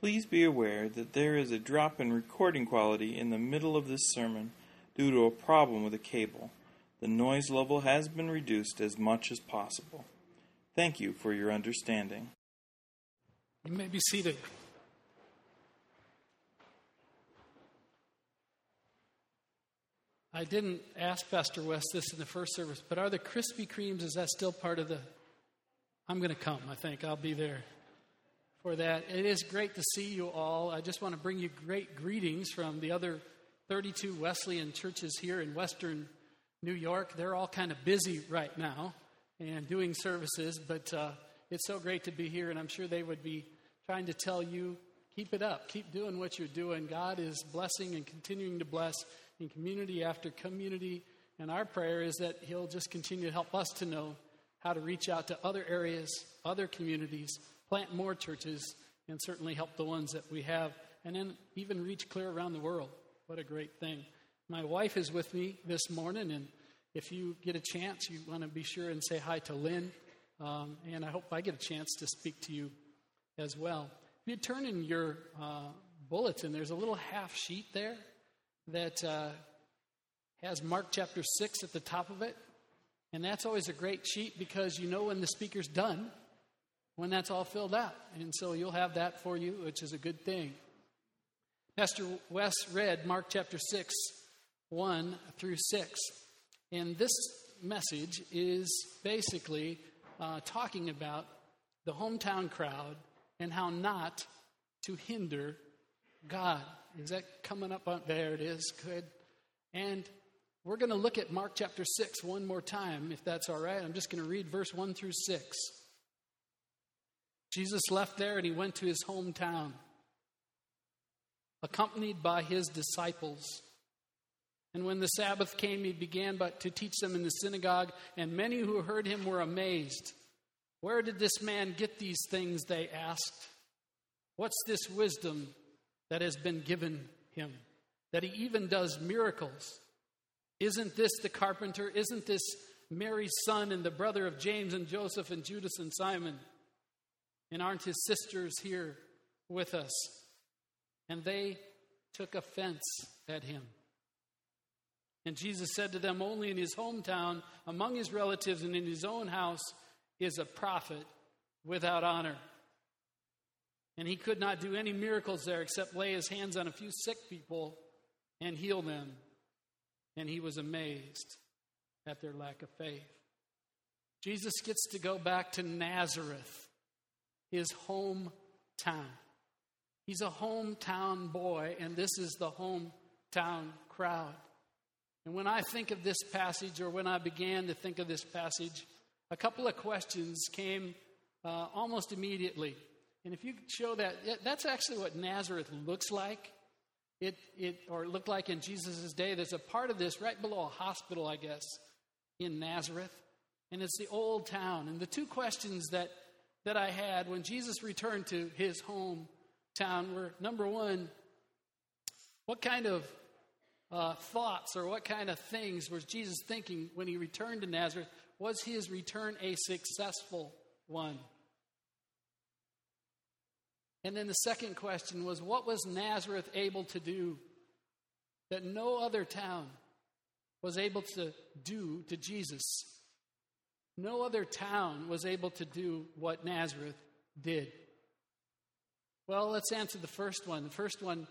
Please be aware that there is a drop in recording quality in the middle of this sermon due to a problem with a cable. The noise level has been reduced as much as possible. Thank you for your understanding. You may be seated. I didn't ask Pastor West this in the first service, but are the Krispy Kremes, is that still part of the? I'm going to come, I think. I'll be there for that. It is great to see you all. I just want to bring you great greetings from the other 32 Wesleyan churches here in Western New York. They're all kind of busy right now and doing services, but uh, it's so great to be here, and I'm sure they would be trying to tell you keep it up, keep doing what you're doing. God is blessing and continuing to bless in community after community, and our prayer is that He'll just continue to help us to know how to reach out to other areas, other communities plant more churches, and certainly help the ones that we have, and then even reach clear around the world. What a great thing. My wife is with me this morning, and if you get a chance, you want to be sure and say hi to Lynn. Um, and I hope I get a chance to speak to you as well. If you turn in your uh, bulletin, there's a little half sheet there that uh, has Mark chapter 6 at the top of it. And that's always a great sheet because you know when the speaker's done when that's all filled out. And so you'll have that for you, which is a good thing. Pastor Wes read Mark chapter 6, 1 through 6. And this message is basically uh, talking about the hometown crowd and how not to hinder God. Is that coming up on there? It is. Good. And we're going to look at Mark chapter 6 one more time, if that's all right. I'm just going to read verse 1 through 6. Jesus left there and he went to his hometown, accompanied by his disciples. And when the Sabbath came, he began but to teach them in the synagogue, and many who heard him were amazed. Where did this man get these things? They asked. What's this wisdom that has been given him? That he even does miracles. Isn't this the carpenter? Isn't this Mary's son and the brother of James and Joseph and Judas and Simon? And aren't his sisters here with us? And they took offense at him. And Jesus said to them, Only in his hometown, among his relatives, and in his own house is a prophet without honor. And he could not do any miracles there except lay his hands on a few sick people and heal them. And he was amazed at their lack of faith. Jesus gets to go back to Nazareth his hometown. He's a hometown boy, and this is the hometown crowd. And when I think of this passage, or when I began to think of this passage, a couple of questions came uh, almost immediately. And if you show that, that's actually what Nazareth looks like. It, it, or it looked like in Jesus' day. There's a part of this right below a hospital, I guess, in Nazareth. And it's the old town. And the two questions that that I had when Jesus returned to his hometown were number one, what kind of uh, thoughts or what kind of things was Jesus thinking when he returned to Nazareth? Was his return a successful one? And then the second question was what was Nazareth able to do that no other town was able to do to Jesus? No other town was able to do what Nazareth did. Well, let's answer the first one. The first one,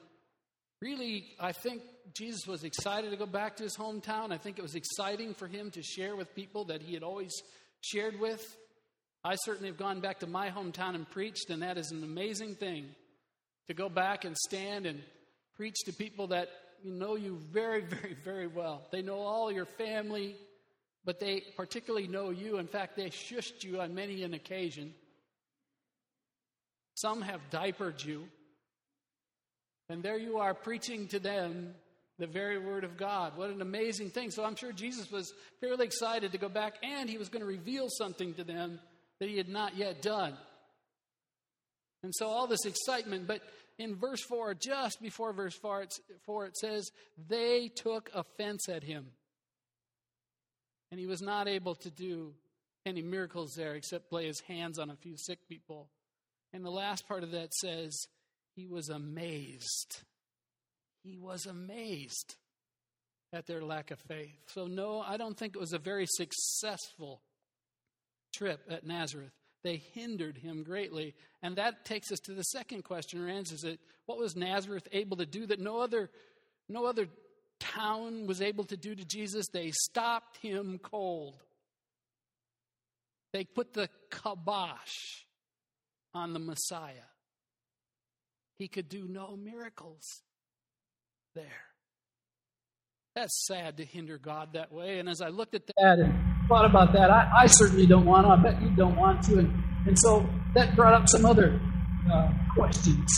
really, I think Jesus was excited to go back to his hometown. I think it was exciting for him to share with people that he had always shared with. I certainly have gone back to my hometown and preached, and that is an amazing thing to go back and stand and preach to people that know you very, very, very well. They know all your family, but they particularly know you. In fact, they shushed you on many an occasion. Some have diapered you. And there you are preaching to them the very word of God. What an amazing thing. So I'm sure Jesus was fairly excited to go back and he was going to reveal something to them that he had not yet done. And so all this excitement, but in verse 4, just before verse 4, it says, they took offense at him. And he was not able to do any miracles there except lay his hands on a few sick people. And the last part of that says, he was amazed. He was amazed at their lack of faith. So, no, I don't think it was a very successful trip at Nazareth. They hindered him greatly. And that takes us to the second question or answers it. What was Nazareth able to do that no other, no other town was able to do to Jesus? They stopped him cold. They put the kibosh on the Messiah. He could do no miracles there. That's sad to hinder God that way. And as I looked at that and thought about that, I, I certainly don't want to. I bet you don't want to. And, and so that brought up some other uh, questions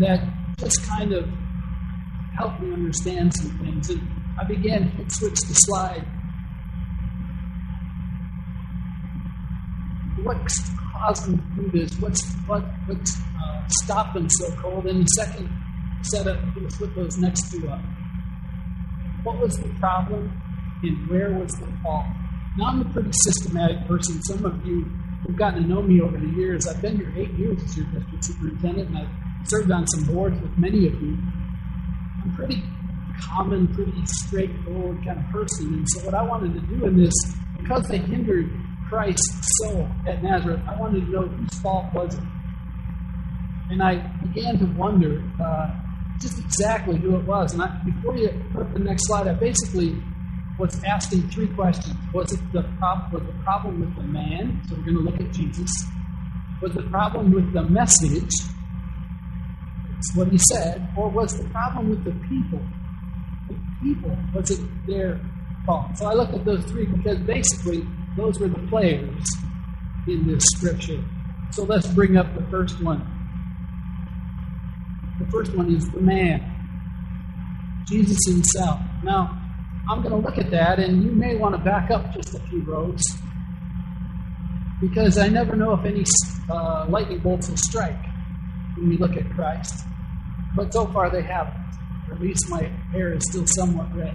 that just kind of helped me understand some things. And I began to switch the slide. What's caused them to do this? What's what what's uh, them so cold? And the second set up, let's put those next two up. What was the problem and where was the fault? Now, I'm a pretty systematic person. Some of you who've gotten to know me over the years, I've been here eight years as your district superintendent, and I've served on some boards with many of you. Pretty common, pretty straightforward kind of person. And so, what I wanted to do in this, because they hindered Christ's soul at Nazareth, I wanted to know whose fault was it. And I began to wonder uh, just exactly who it was. And I, before you put the next slide, I basically was asking three questions. Was it the problem? Was the problem with the man? So we're going to look at Jesus. Was the problem with the message? What he said, or was the problem with the people? The people was it their fault? So I looked at those three because basically those were the players in this scripture. So let's bring up the first one. The first one is the man, Jesus himself. Now, I'm going to look at that, and you may want to back up just a few rows because I never know if any uh, lightning bolts will strike when we look at Christ. But so far they haven't. At least my hair is still somewhat red.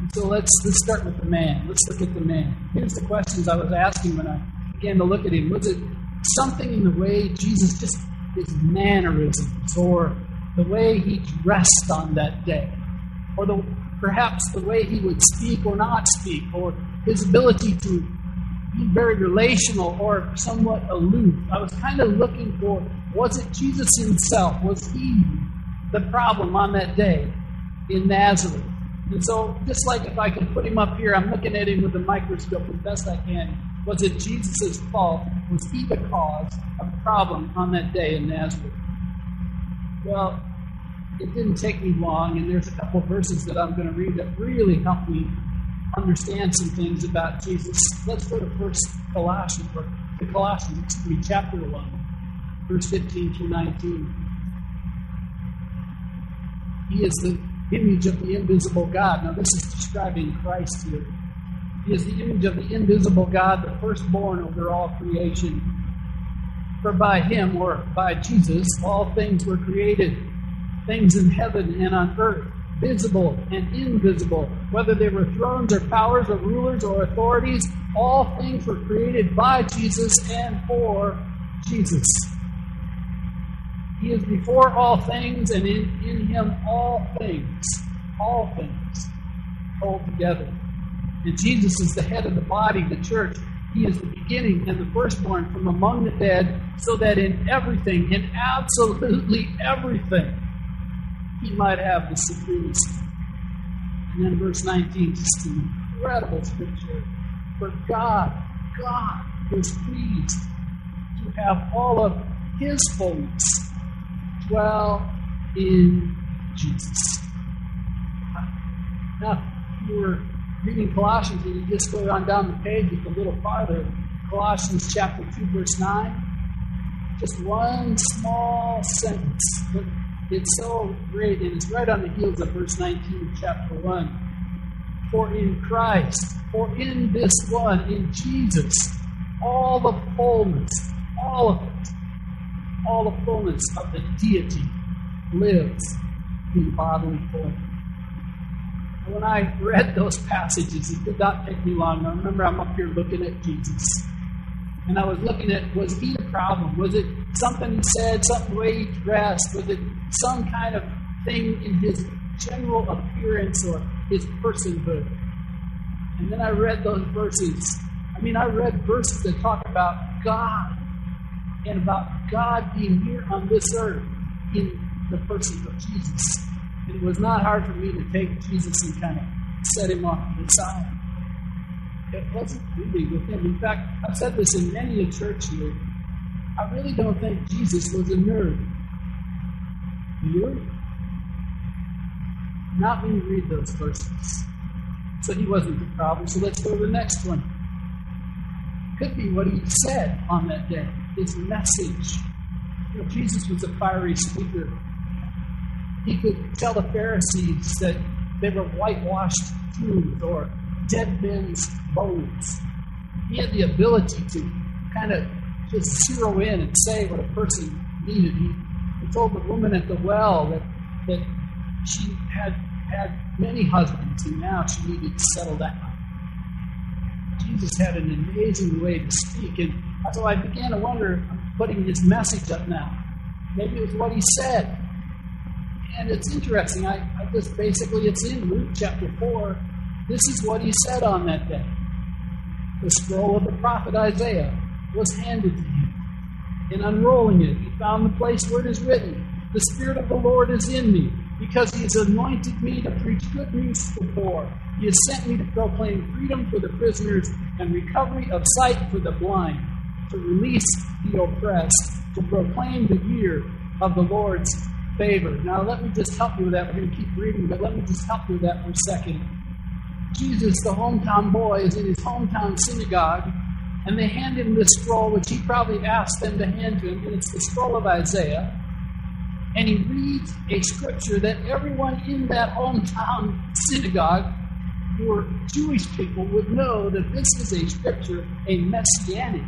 And so let's let's start with the man. Let's look at the man. Here's the questions I was asking when I began to look at him. Was it something in the way Jesus just his mannerisms or the way he dressed on that day, or the, perhaps the way he would speak or not speak, or his ability to be very relational or somewhat aloof. I was kind of looking for was it Jesus himself? Was he the problem on that day in Nazareth? And so, just like if I could put him up here, I'm looking at him with a microscope as best I can. Was it Jesus' fault? Was he the cause of the problem on that day in Nazareth? Well, it didn't take me long, and there's a couple verses that I'm going to read that really help me understand some things about Jesus. Let's go to First Colossians, or to Colossians, excuse me, chapter 1, verse 15 through 19. He is the image of the invisible God. Now, this is describing Christ here. He is the image of the invisible God, the firstborn over all creation. For by him, or by Jesus, all things were created, things in heaven and on earth, visible and invisible, whether they were thrones or powers or rulers or authorities, all things were created by Jesus and for Jesus. He is before all things, and in, in him all things, all things hold together. And Jesus is the head of the body, the church. He is the beginning and the firstborn from among the dead, so that in everything, in absolutely everything, he might have the supremacy. And then verse 19, just an incredible scripture. For God, God is pleased to have all of his fullness dwell in Jesus. Now, if you were reading Colossians and you just go on down the page a little farther. Colossians chapter 2, verse 9. Just one small sentence, but it's so great, and it's right on the heels of verse 19 of chapter 1. For in Christ, for in this one, in Jesus, all the fullness, all of it, all the fullness of the deity lives in bodily form. When I read those passages, it did not take me long. I remember I'm up here looking at Jesus. and I was looking at was he the problem? Was it something he said, something the way he dressed? Was it some kind of thing in his general appearance or his personhood? And then I read those verses. I mean, I read verses that talk about God and about God being here on this earth in the person of Jesus. And it was not hard for me to take Jesus and kind of set him off to the side. It wasn't really with him. In fact, I've said this in many a church here. I really don't think Jesus was a nerd. You? Not when you read those verses. So he wasn't the problem. So let's go to the next one. Could be what he said on that day, his message. You know, Jesus was a fiery speaker. He could tell the Pharisees that they were whitewashed tombs or dead men's bones. He had the ability to kind of just zero in and say what a person needed. He, he told the woman at the well that, that she had had many husbands and now she needed to settle down. Jesus had an amazing way to speak, and so I began to wonder, I'm putting his message up now. Maybe it was what he said. And it's interesting. I, I just basically, it's in Luke chapter 4. This is what he said on that day. The scroll of the prophet Isaiah was handed to him. In unrolling it, he found the place where it is written, The Spirit of the Lord is in me, because he has anointed me to preach good news to the poor. He has sent me to proclaim freedom for the prisoners and recovery of sight for the blind, to release the oppressed, to proclaim the year of the Lord's favor. Now, let me just help you with that. We're going to keep reading, but let me just help you with that for a second. Jesus, the hometown boy, is in his hometown synagogue, and they hand him this scroll, which he probably asked them to hand to him, and it's the scroll of Isaiah. And he reads a scripture that everyone in that hometown synagogue, who were Jewish people, would know that this is a scripture, a messianic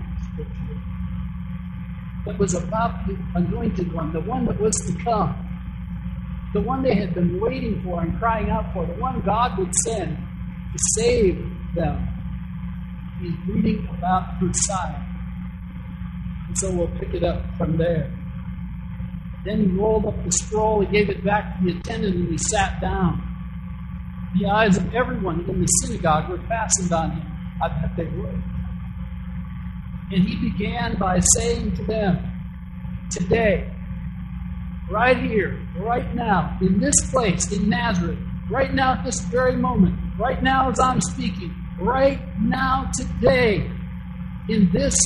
that was about the anointed one, the one that was to come, the one they had been waiting for and crying out for, the one God would send to save them. He's reading about Messiah. And so we'll pick it up from there. Then he rolled up the scroll, he gave it back to the attendant, and he sat down. The eyes of everyone in the synagogue were fastened on him. I bet they were. And he began by saying to them, Today, right here, right now, in this place, in Nazareth, right now at this very moment, right now as I'm speaking, right now, today, in this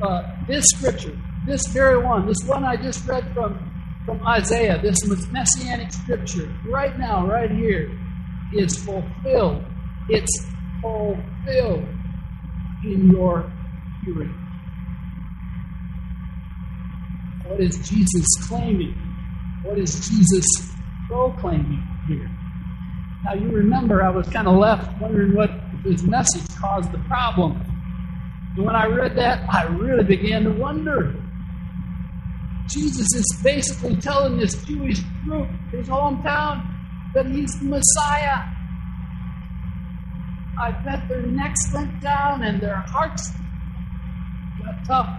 uh, this scripture, this very one, this one I just read from, from Isaiah, this messianic scripture, right now, right here, is fulfilled. It's fulfilled in your hearing. What is Jesus claiming? What is Jesus proclaiming here? Now, you remember I was kind of left wondering what his message caused the problem. And when I read that, I really began to wonder. Jesus is basically telling this Jewish group, his hometown, that he's the Messiah. I bet their necks went down and their hearts got tough.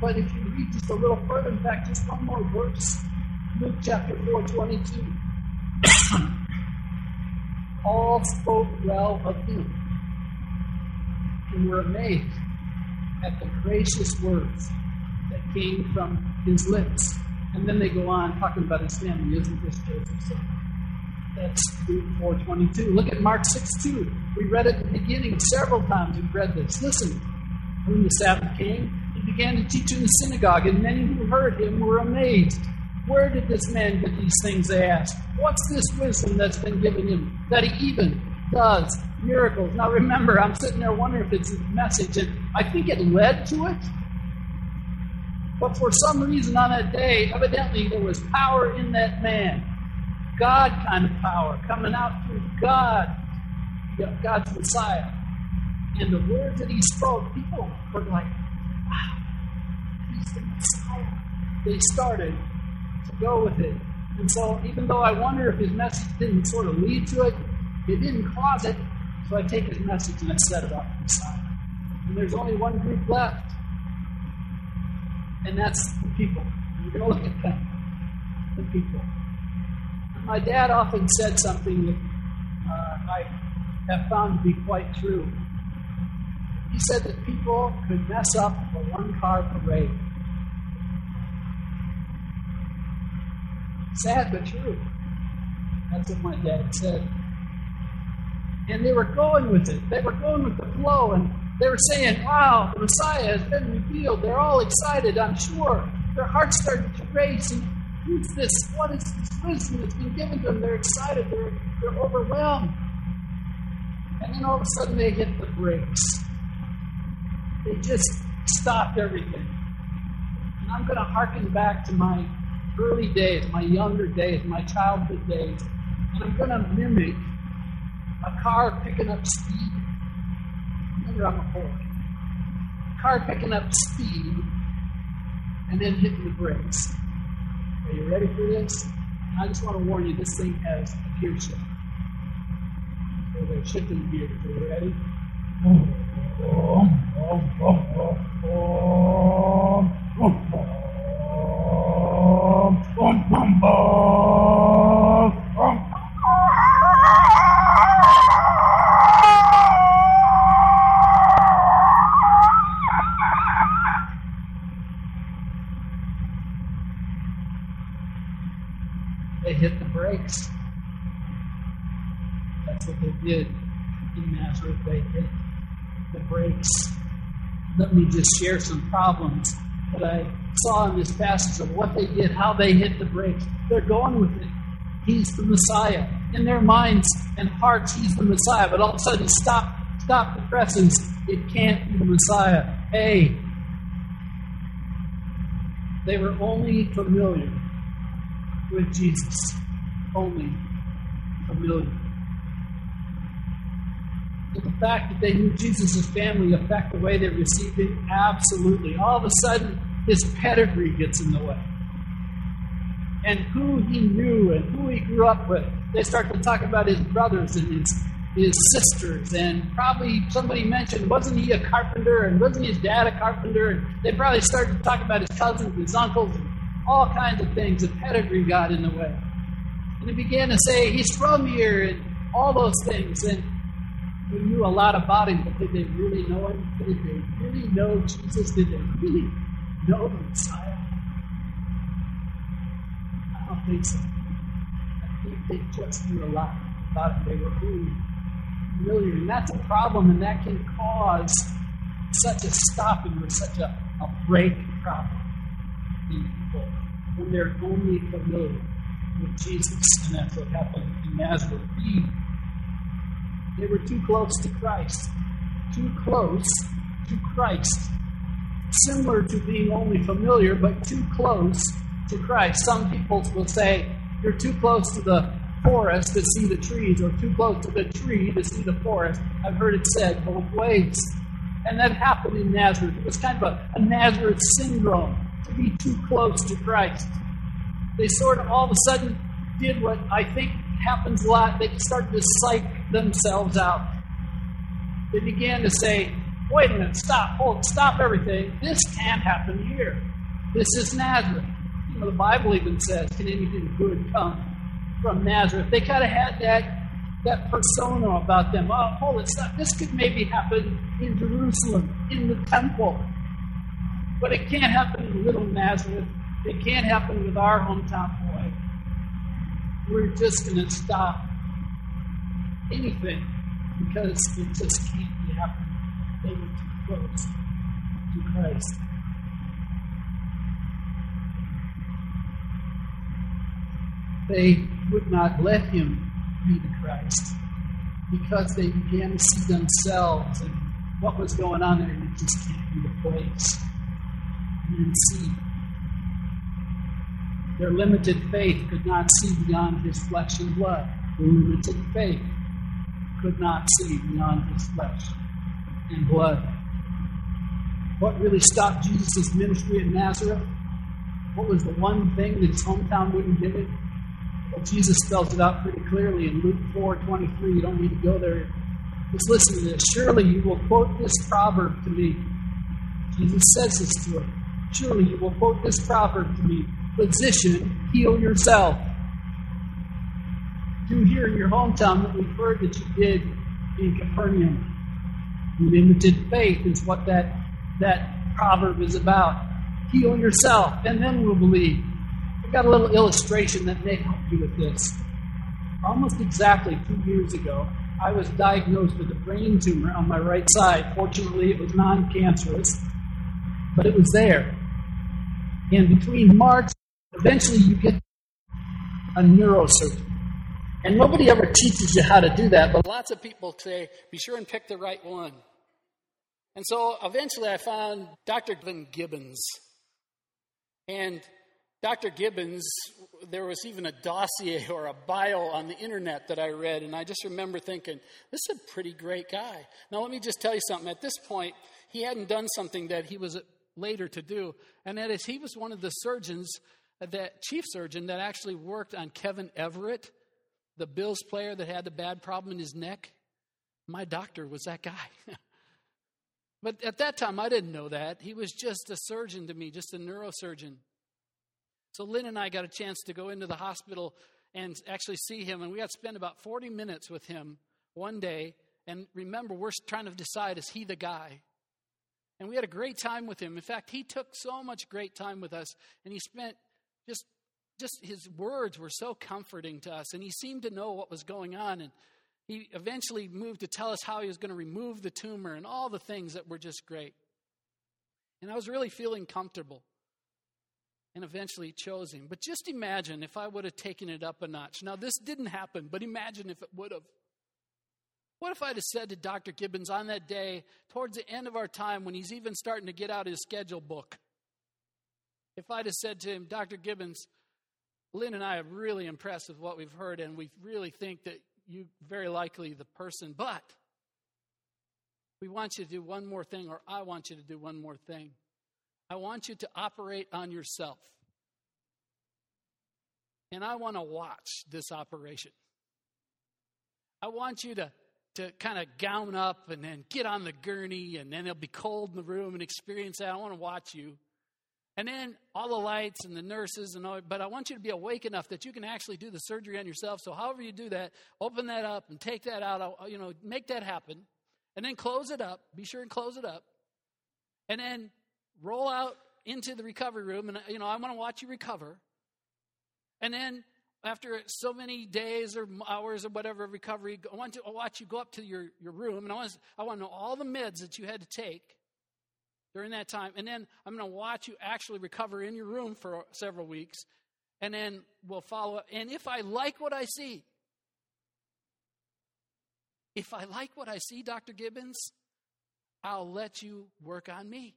But if you read just a little further, in fact, just one more verse, Luke chapter 4, 22. All spoke well of him and were amazed at the gracious words that came from his lips. And then they go on talking about his family. Isn't this Joseph? That's Luke 4.22. Look at Mark 6 2. We read it at the beginning several times. We've read this. Listen. When the Sabbath came, he began to teach in the synagogue, and many who heard him were amazed. Where did this man get these things? They asked. What's this wisdom that's been given him that he even does miracles? Now remember, I'm sitting there wondering if it's a message, and I think it led to it. But for some reason on that day, evidently there was power in that man. God kind of power coming out through God, God's Messiah. And the words that he spoke, people were like, wow, he's the Messiah. They started to go with it. And so, even though I wonder if his message didn't sort of lead to it, it didn't cause it. So I take his message and I said about the Messiah. And there's only one group left. And that's the people. You're going to look at them. The people. My dad often said something that uh, I have found to be quite true. He said that people could mess up a one car parade. Sad but true. That's what my dad said. And they were going with it. They were going with the flow, and they were saying, Wow, the Messiah has been revealed. They're all excited, I'm sure. Their hearts started to race. And who's this? What is this wisdom that's been given to them? They're excited. They're, they're overwhelmed. And then all of a sudden they hit the brakes. They just stopped everything. And I'm going to harken back to my early days, my younger days, my childhood days. And I'm going to mimic a car picking up speed. Remember, I'm a. A car picking up speed and then hitting the brakes. Are you ready for this? I just want to warn you, this thing has a gear shift. So they're shifting gears. Are you ready? They hit the brakes. That's what they did in Nazareth. They hit the brakes. Let me just share some problems that I saw in this passage of what they did, how they hit the brakes. They're going with it. He's the Messiah. In their minds and hearts, he's the Messiah. But all of a sudden, stop, stop the presence. It can't be the Messiah. Hey, they were only familiar with Jesus. Only familiar. The fact that they knew Jesus' family affect the way they received him? Absolutely. All of a sudden, his pedigree gets in the way. And who he knew and who he grew up with. They start to talk about his brothers and his, his sisters. And probably somebody mentioned, wasn't he a carpenter? And wasn't his dad a carpenter? And they probably started to talk about his cousins, his uncles, and all kinds of things. The pedigree got in the way. And he began to say, he's from here, and all those things. And we knew a lot about him, but did they really know him? Did they really know Jesus? Did they really know the Messiah? I don't think so. I think they just knew a lot about him. They were really familiar. And that's a problem, and that can cause such a stopping or such a, a brake problem in people when they're only familiar with Jesus. And that's what happened in Nazareth. They were too close to Christ. Too close to Christ. Similar to being only familiar, but too close to Christ. Some people will say, You're too close to the forest to see the trees, or too close to the tree to see the forest. I've heard it said both ways. And that happened in Nazareth. It was kind of a, a Nazareth syndrome to be too close to Christ. They sort of all of a sudden did what I think happens a lot. They start to psych themselves out. They began to say, wait a minute, stop, hold, stop everything. This can't happen here. This is Nazareth. You know, the Bible even says, can anything good come from Nazareth? They kind of had that that persona about them. Oh, hold it, stop. This could maybe happen in Jerusalem, in the temple. But it can't happen in little Nazareth. It can't happen with our hometown boy. We're just going to stop anything because it just can't be happening. They were too close to Christ. They would not let him be the Christ because they began to see themselves and what was going on there, and it just can't be the place. And then see. Their limited faith could not see beyond his flesh and blood. Their limited faith could not see beyond his flesh and blood. What really stopped Jesus' ministry in Nazareth? What was the one thing that his hometown wouldn't give it? Well, Jesus spells it out pretty clearly in Luke 4 23. You don't need to go there Just listen to this. Surely you will quote this proverb to me. Jesus says this to him. Surely you will quote this proverb to me Physician, heal yourself. Do here in your hometown what we've heard that you did in Capernaum. Limited faith is what that, that proverb is about. Heal yourself, and then we'll believe. I've got a little illustration that may help you with this. Almost exactly two years ago, I was diagnosed with a brain tumor on my right side. Fortunately, it was non cancerous, but it was there. And between March, eventually you get a neurosurgeon. And nobody ever teaches you how to do that, but lots of people say, be sure and pick the right one. And so eventually I found Dr. Glenn Gibbons. And Dr. Gibbons, there was even a dossier or a bio on the internet that I read, and I just remember thinking, this is a pretty great guy. Now, let me just tell you something. At this point, he hadn't done something that he was later to do, and that is he was one of the surgeons, that chief surgeon that actually worked on Kevin Everett, the Bills player that had the bad problem in his neck. My doctor was that guy. but at that time, I didn't know that. He was just a surgeon to me, just a neurosurgeon. So Lynn and I got a chance to go into the hospital and actually see him, and we got to spend about 40 minutes with him one day. And remember, we're trying to decide is he the guy? And we had a great time with him. In fact, he took so much great time with us, and he spent just just his words were so comforting to us, and he seemed to know what was going on. And he eventually moved to tell us how he was going to remove the tumor and all the things that were just great. And I was really feeling comfortable and eventually chose him. But just imagine if I would have taken it up a notch. Now, this didn't happen, but imagine if it would have. What if I'd have said to Dr. Gibbons on that day, towards the end of our time, when he's even starting to get out his schedule book, if I'd have said to him, Dr. Gibbons, Lynn and I are really impressed with what we've heard, and we really think that you very likely the person, but we want you to do one more thing, or I want you to do one more thing. I want you to operate on yourself. And I want to watch this operation. I want you to, to kind of gown up and then get on the gurney, and then it'll be cold in the room and experience that. I want to watch you. And then all the lights and the nurses and all, but I want you to be awake enough that you can actually do the surgery on yourself. So however you do that, open that up and take that out, you know, make that happen. And then close it up. Be sure and close it up. And then roll out into the recovery room, and you know, I want to watch you recover. And then after so many days or hours or whatever of recovery, I want to watch you go up to your, your room, and I want, to, I want to know all the meds that you had to take during that time. And then I'm going to watch you actually recover in your room for several weeks, and then we'll follow up. And if I like what I see, if I like what I see, Dr. Gibbons, I'll let you work on me.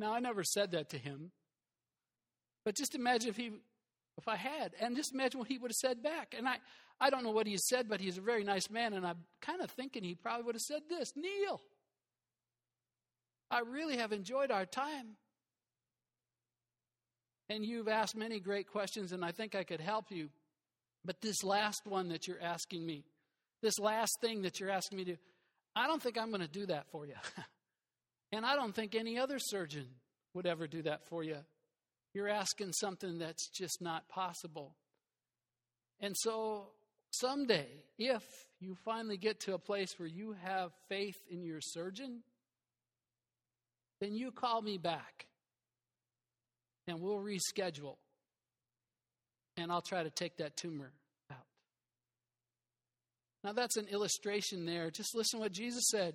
Now, I never said that to him. But just imagine if he if I had, and just imagine what he would have said back. And I, I don't know what he said, but he's a very nice man, and I'm kind of thinking he probably would have said this Neil, I really have enjoyed our time. And you've asked many great questions, and I think I could help you. But this last one that you're asking me, this last thing that you're asking me to, I don't think I'm going to do that for you. And I don't think any other surgeon would ever do that for you. You're asking something that's just not possible. And so someday, if you finally get to a place where you have faith in your surgeon, then you call me back and we'll reschedule. And I'll try to take that tumor out. Now, that's an illustration there. Just listen what Jesus said.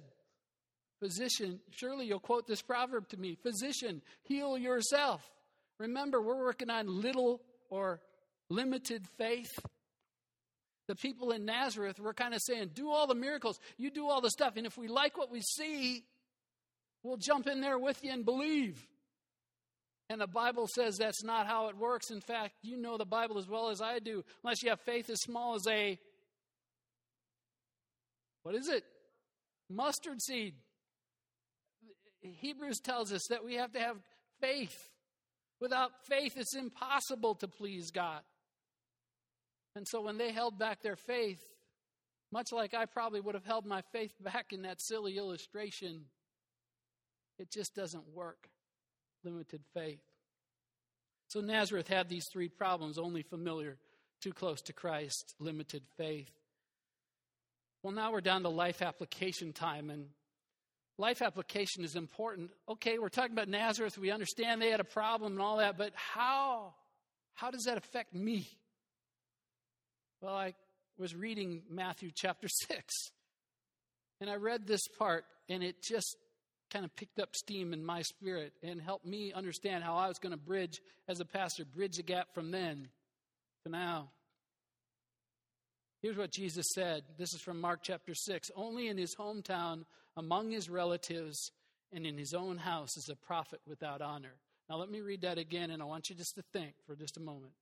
Physician, surely you'll quote this proverb to me Physician, heal yourself. Remember, we're working on little or limited faith. The people in Nazareth were kind of saying, Do all the miracles, you do all the stuff, and if we like what we see, we'll jump in there with you and believe. And the Bible says that's not how it works. In fact, you know the Bible as well as I do. Unless you have faith as small as a, what is it? Mustard seed. Hebrews tells us that we have to have faith. Without faith, it's impossible to please God. And so when they held back their faith, Much like I probably would have held my faith back in that silly illustration, it just doesn't work. Limited faith. So Nazareth had these three problems only familiar, too close to Christ, limited faith. Well, now we're down to life application time, and life application is important. Okay, we're talking about Nazareth. We understand they had a problem and all that, but how, how does that affect me? Well, I was reading Matthew chapter 6, and I read this part, and it just kind of picked up steam in my spirit and helped me understand how I was going to bridge, as a pastor, bridge the gap from then to now. Here's what Jesus said. This is from Mark chapter 6. Only in his hometown, among his relatives, and in his own house is a prophet without honor. Now, let me read that again, and I want you just to think for just a moment.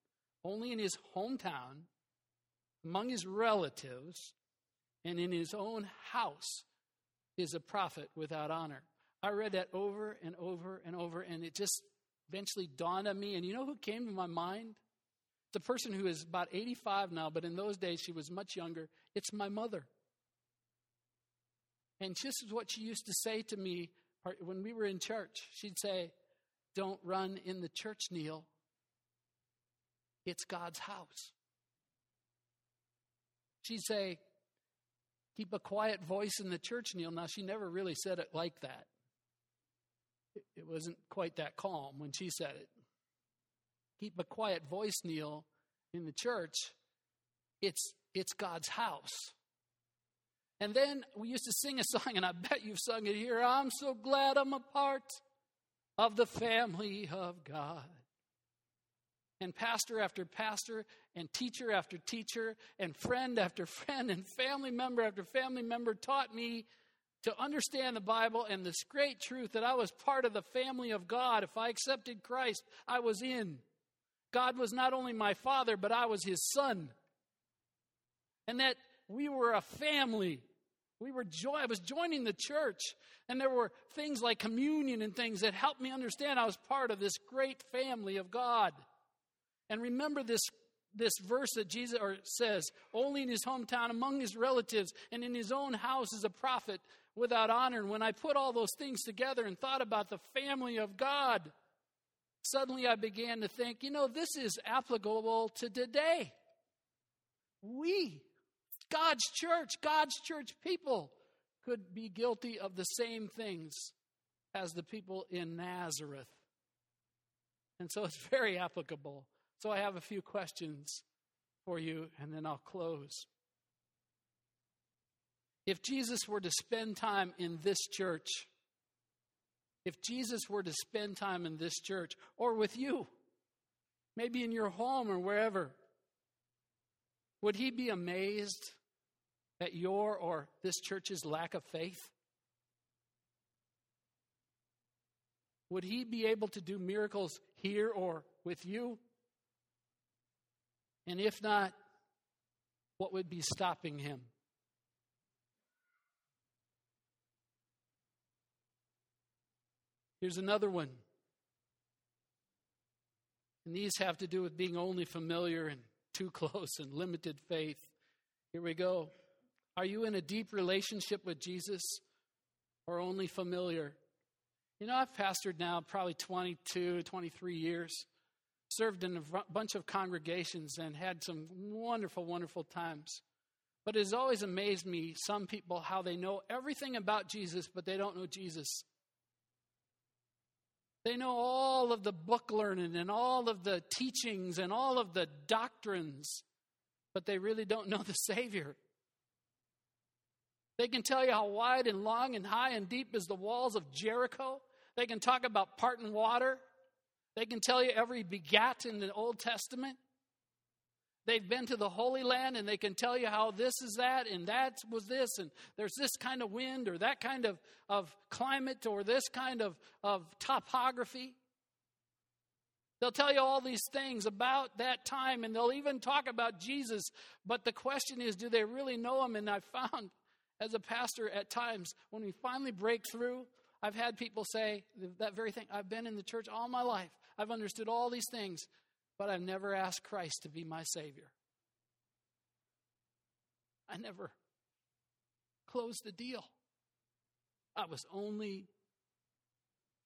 Only in his hometown, among his relatives, and in his own house is a prophet without honor. I read that over and over and over, and it just eventually dawned on me. And you know who came to my mind? The person who is about 85 now, but in those days she was much younger. It's my mother. And this is what she used to say to me when we were in church. She'd say, Don't run in the church, Neil. It's God's house. She'd say, Keep a quiet voice in the church, Neil. Now, she never really said it like that. It wasn't quite that calm when she said it keep a quiet voice, Neil, in the church. It's, it's God's house. And then we used to sing a song, and I bet you've sung it here. I'm so glad I'm a part of the family of God. And pastor after pastor, and teacher after teacher, and friend after friend, and family member after family member taught me to understand the Bible and this great truth that I was part of the family of God. If I accepted Christ, I was in. God was not only my father, but I was his son. And that we were a family. We were joy. I was joining the church, and there were things like communion and things that helped me understand I was part of this great family of God. And remember this this verse that Jesus says, only in his hometown, among his relatives, and in his own house is a prophet without honor. And when I put all those things together and thought about the family of God, suddenly I began to think, you know, this is applicable to today. We, God's church, God's church people, could be guilty of the same things as the people in Nazareth. And so it's very applicable. So I have a few questions for you, and then I'll close. If Jesus were to spend time in this church, if Jesus were to spend time in this church or with you, maybe in your home or wherever, would he be amazed at your or this church's lack of faith? Would he be able to do miracles here or with you? And if not, what would be stopping him? Here's another one. And these have to do with being only familiar and too close and limited faith. Here we go. Are you in a deep relationship with Jesus or only familiar? You know, I've pastored now probably 22, 23 years, served in a bunch of congregations, and had some wonderful, wonderful times. But it has always amazed me, some people, how they know everything about Jesus, but they don't know Jesus. They know all of the book learning and all of the teachings and all of the doctrines, but they really don't know the Savior. They can tell you how wide and long and high and deep is the walls of Jericho. They can talk about parting water. They can tell you every begat in the Old Testament. They've been to the Holy Land and they can tell you how this is that and that was this and there's this kind of wind or that kind of, of climate or this kind of, of topography. They'll tell you all these things about that time and they'll even talk about Jesus. But the question is, do they really know him? And I've found as a pastor at times when we finally break through, I've had people say that very thing. I've been in the church all my life. I've understood all these things but I've never asked Christ to be my Savior. I never, closed the deal. I was only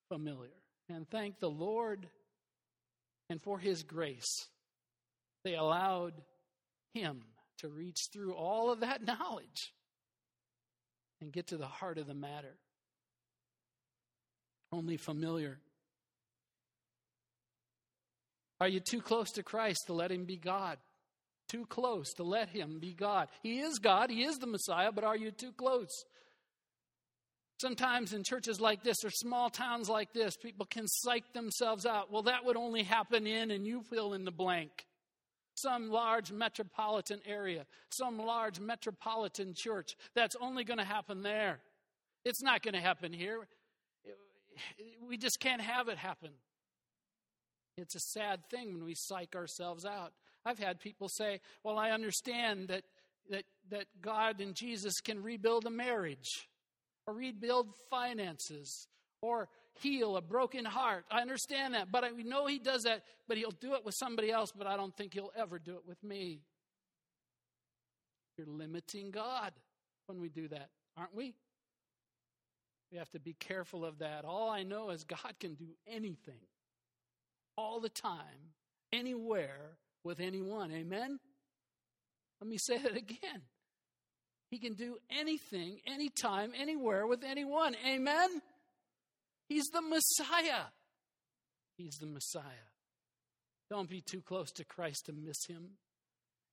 familiar. And thank the Lord and for his grace, they allowed him to reach through all of that knowledge and get to the heart of the matter. Only familiar. Are you too close to Christ to let him be God? Too close to let him be God. He is God, he is the Messiah, but are you too close? Sometimes in churches like this or small towns like this, people can psych themselves out. Well, that would only happen in, and you fill in the blank. Some large metropolitan area, some large metropolitan church. That's only going to happen there. It's not going to happen here. We just can't have it happen. It's a sad thing when we psych ourselves out. I've had people say, Well, I understand that, that, that God and Jesus can rebuild a marriage or rebuild finances or heal a broken heart. I understand that, but I know he does that, but he'll do it with somebody else, but I don't think he'll ever do it with me. You're limiting God when we do that, aren't we? We have to be careful of that. All I know is God can do anything, all the time, anywhere, with anyone. Amen? Let me say that again. He can do anything, anytime, anywhere with anyone. Amen? He's the Messiah. He's the Messiah. Don't be too close to Christ to miss him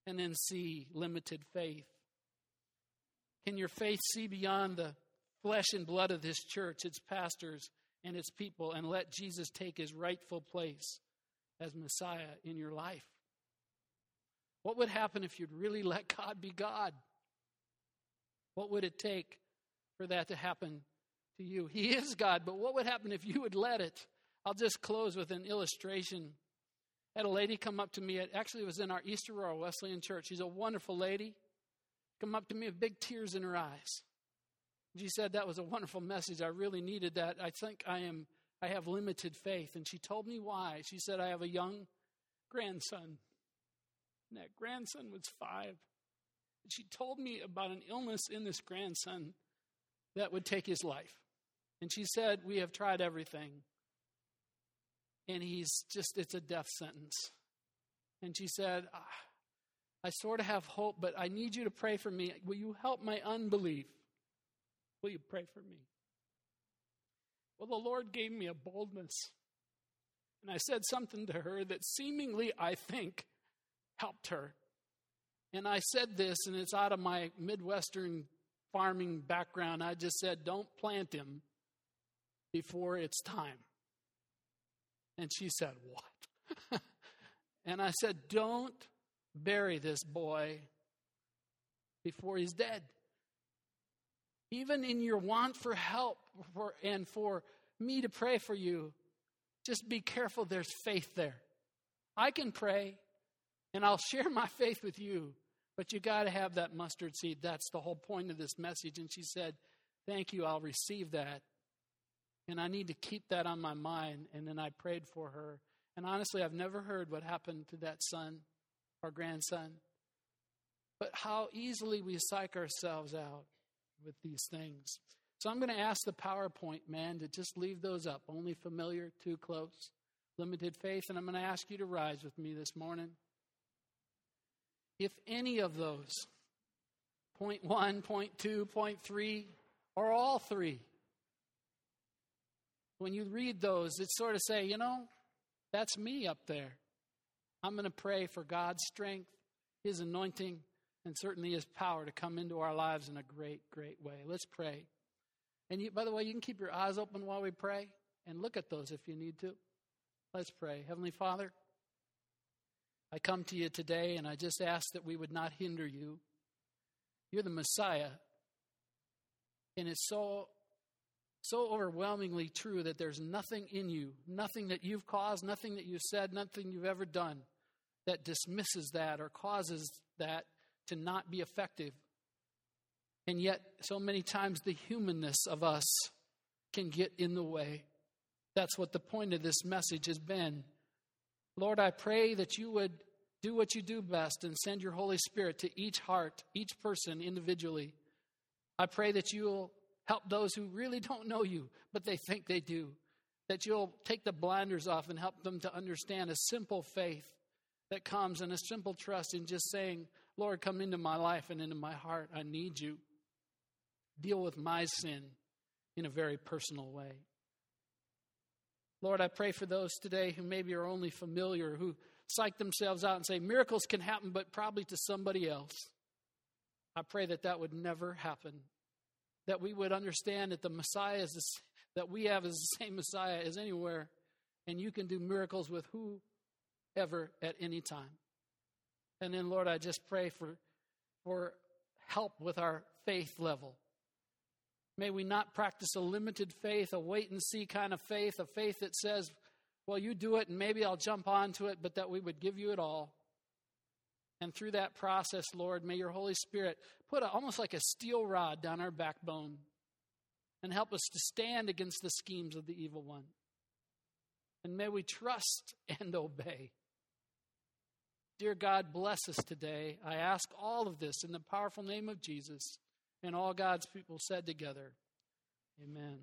and then see limited faith. Can your faith see beyond the flesh and blood of this church, its pastors, and its people, and let Jesus take his rightful place as Messiah in your life? What would happen if you'd really let God be God? What would it take for that to happen to you? He is God, but what would happen if you would let it? I'll just close with an illustration. I had a lady come up to me, it actually was in our East Aurora Wesleyan Church. She's a wonderful lady. Come up to me with big tears in her eyes. She said that was a wonderful message. I really needed that. I think I am I have limited faith. And she told me why. She said, I have a young grandson. And that grandson was five she told me about an illness in this grandson that would take his life. And she said, We have tried everything. And he's just, it's a death sentence. And she said, ah, I sort of have hope, but I need you to pray for me. Will you help my unbelief? Will you pray for me? Well, the Lord gave me a boldness. And I said something to her that seemingly, I think, helped her. And I said this, and it's out of my Midwestern farming background. I just said, don't plant him before it's time. And she said, What? and I said, Don't bury this boy before he's dead. Even in your want for help for, and for me to pray for you, just be careful there's faith there. I can pray, and I'll share my faith with you. But you got to have that mustard seed. That's the whole point of this message. And she said, Thank you, I'll receive that. And I need to keep that on my mind. And then I prayed for her. And honestly, I've never heard what happened to that son or grandson. But how easily we psych ourselves out with these things. So I'm going to ask the PowerPoint man to just leave those up. Only familiar, too close, limited faith. And I'm going to ask you to rise with me this morning if any of those, point one, point two, point three, or all three, when you read those, it's sort of say, you know, that's me up there. I'm going to pray for God's strength, His anointing, and certainly His power to come into our lives in a great, great way. Let's pray. And you, by the way, you can keep your eyes open while we pray and look at those if you need to. Let's pray. Heavenly Father, I come to you today and I just ask that we would not hinder you. You're the Messiah. And it's so so overwhelmingly true that there's nothing in you, nothing that you've caused, nothing that you've said, nothing you've ever done that dismisses that or causes that to not be effective. And yet, so many times the humanness of us can get in the way. That's what the point of this message has been Lord, I pray that you would do what you do best and send your Holy Spirit to each heart, each person individually, I pray that you'll help those who really don't know you, but they think they do. That you'll take the blinders off and help them to understand a simple faith that comes and a simple trust in just saying, Lord, come into my life and into my heart. I need you. Deal with my sin in a very personal way. Lord, I pray for those today who maybe are only familiar, who psych themselves out and say miracles can happen, but probably to somebody else. I pray that that would never happen. That we would understand that the Messiah is the, that we have is the same Messiah as anywhere, and you can do miracles with whoever at any time. And then, Lord, I just pray for for help with our faith level. May we not practice a limited faith, a wait and see kind of faith, a faith that says, well, you do it and maybe I'll jump onto it, but that we would give you it all. And through that process, Lord, may your Holy Spirit put a, almost like a steel rod down our backbone and help us to stand against the schemes of the evil one. And may we trust and obey. Dear God, bless us today. I ask all of this in the powerful name of Jesus. And all God's people said together, Amen.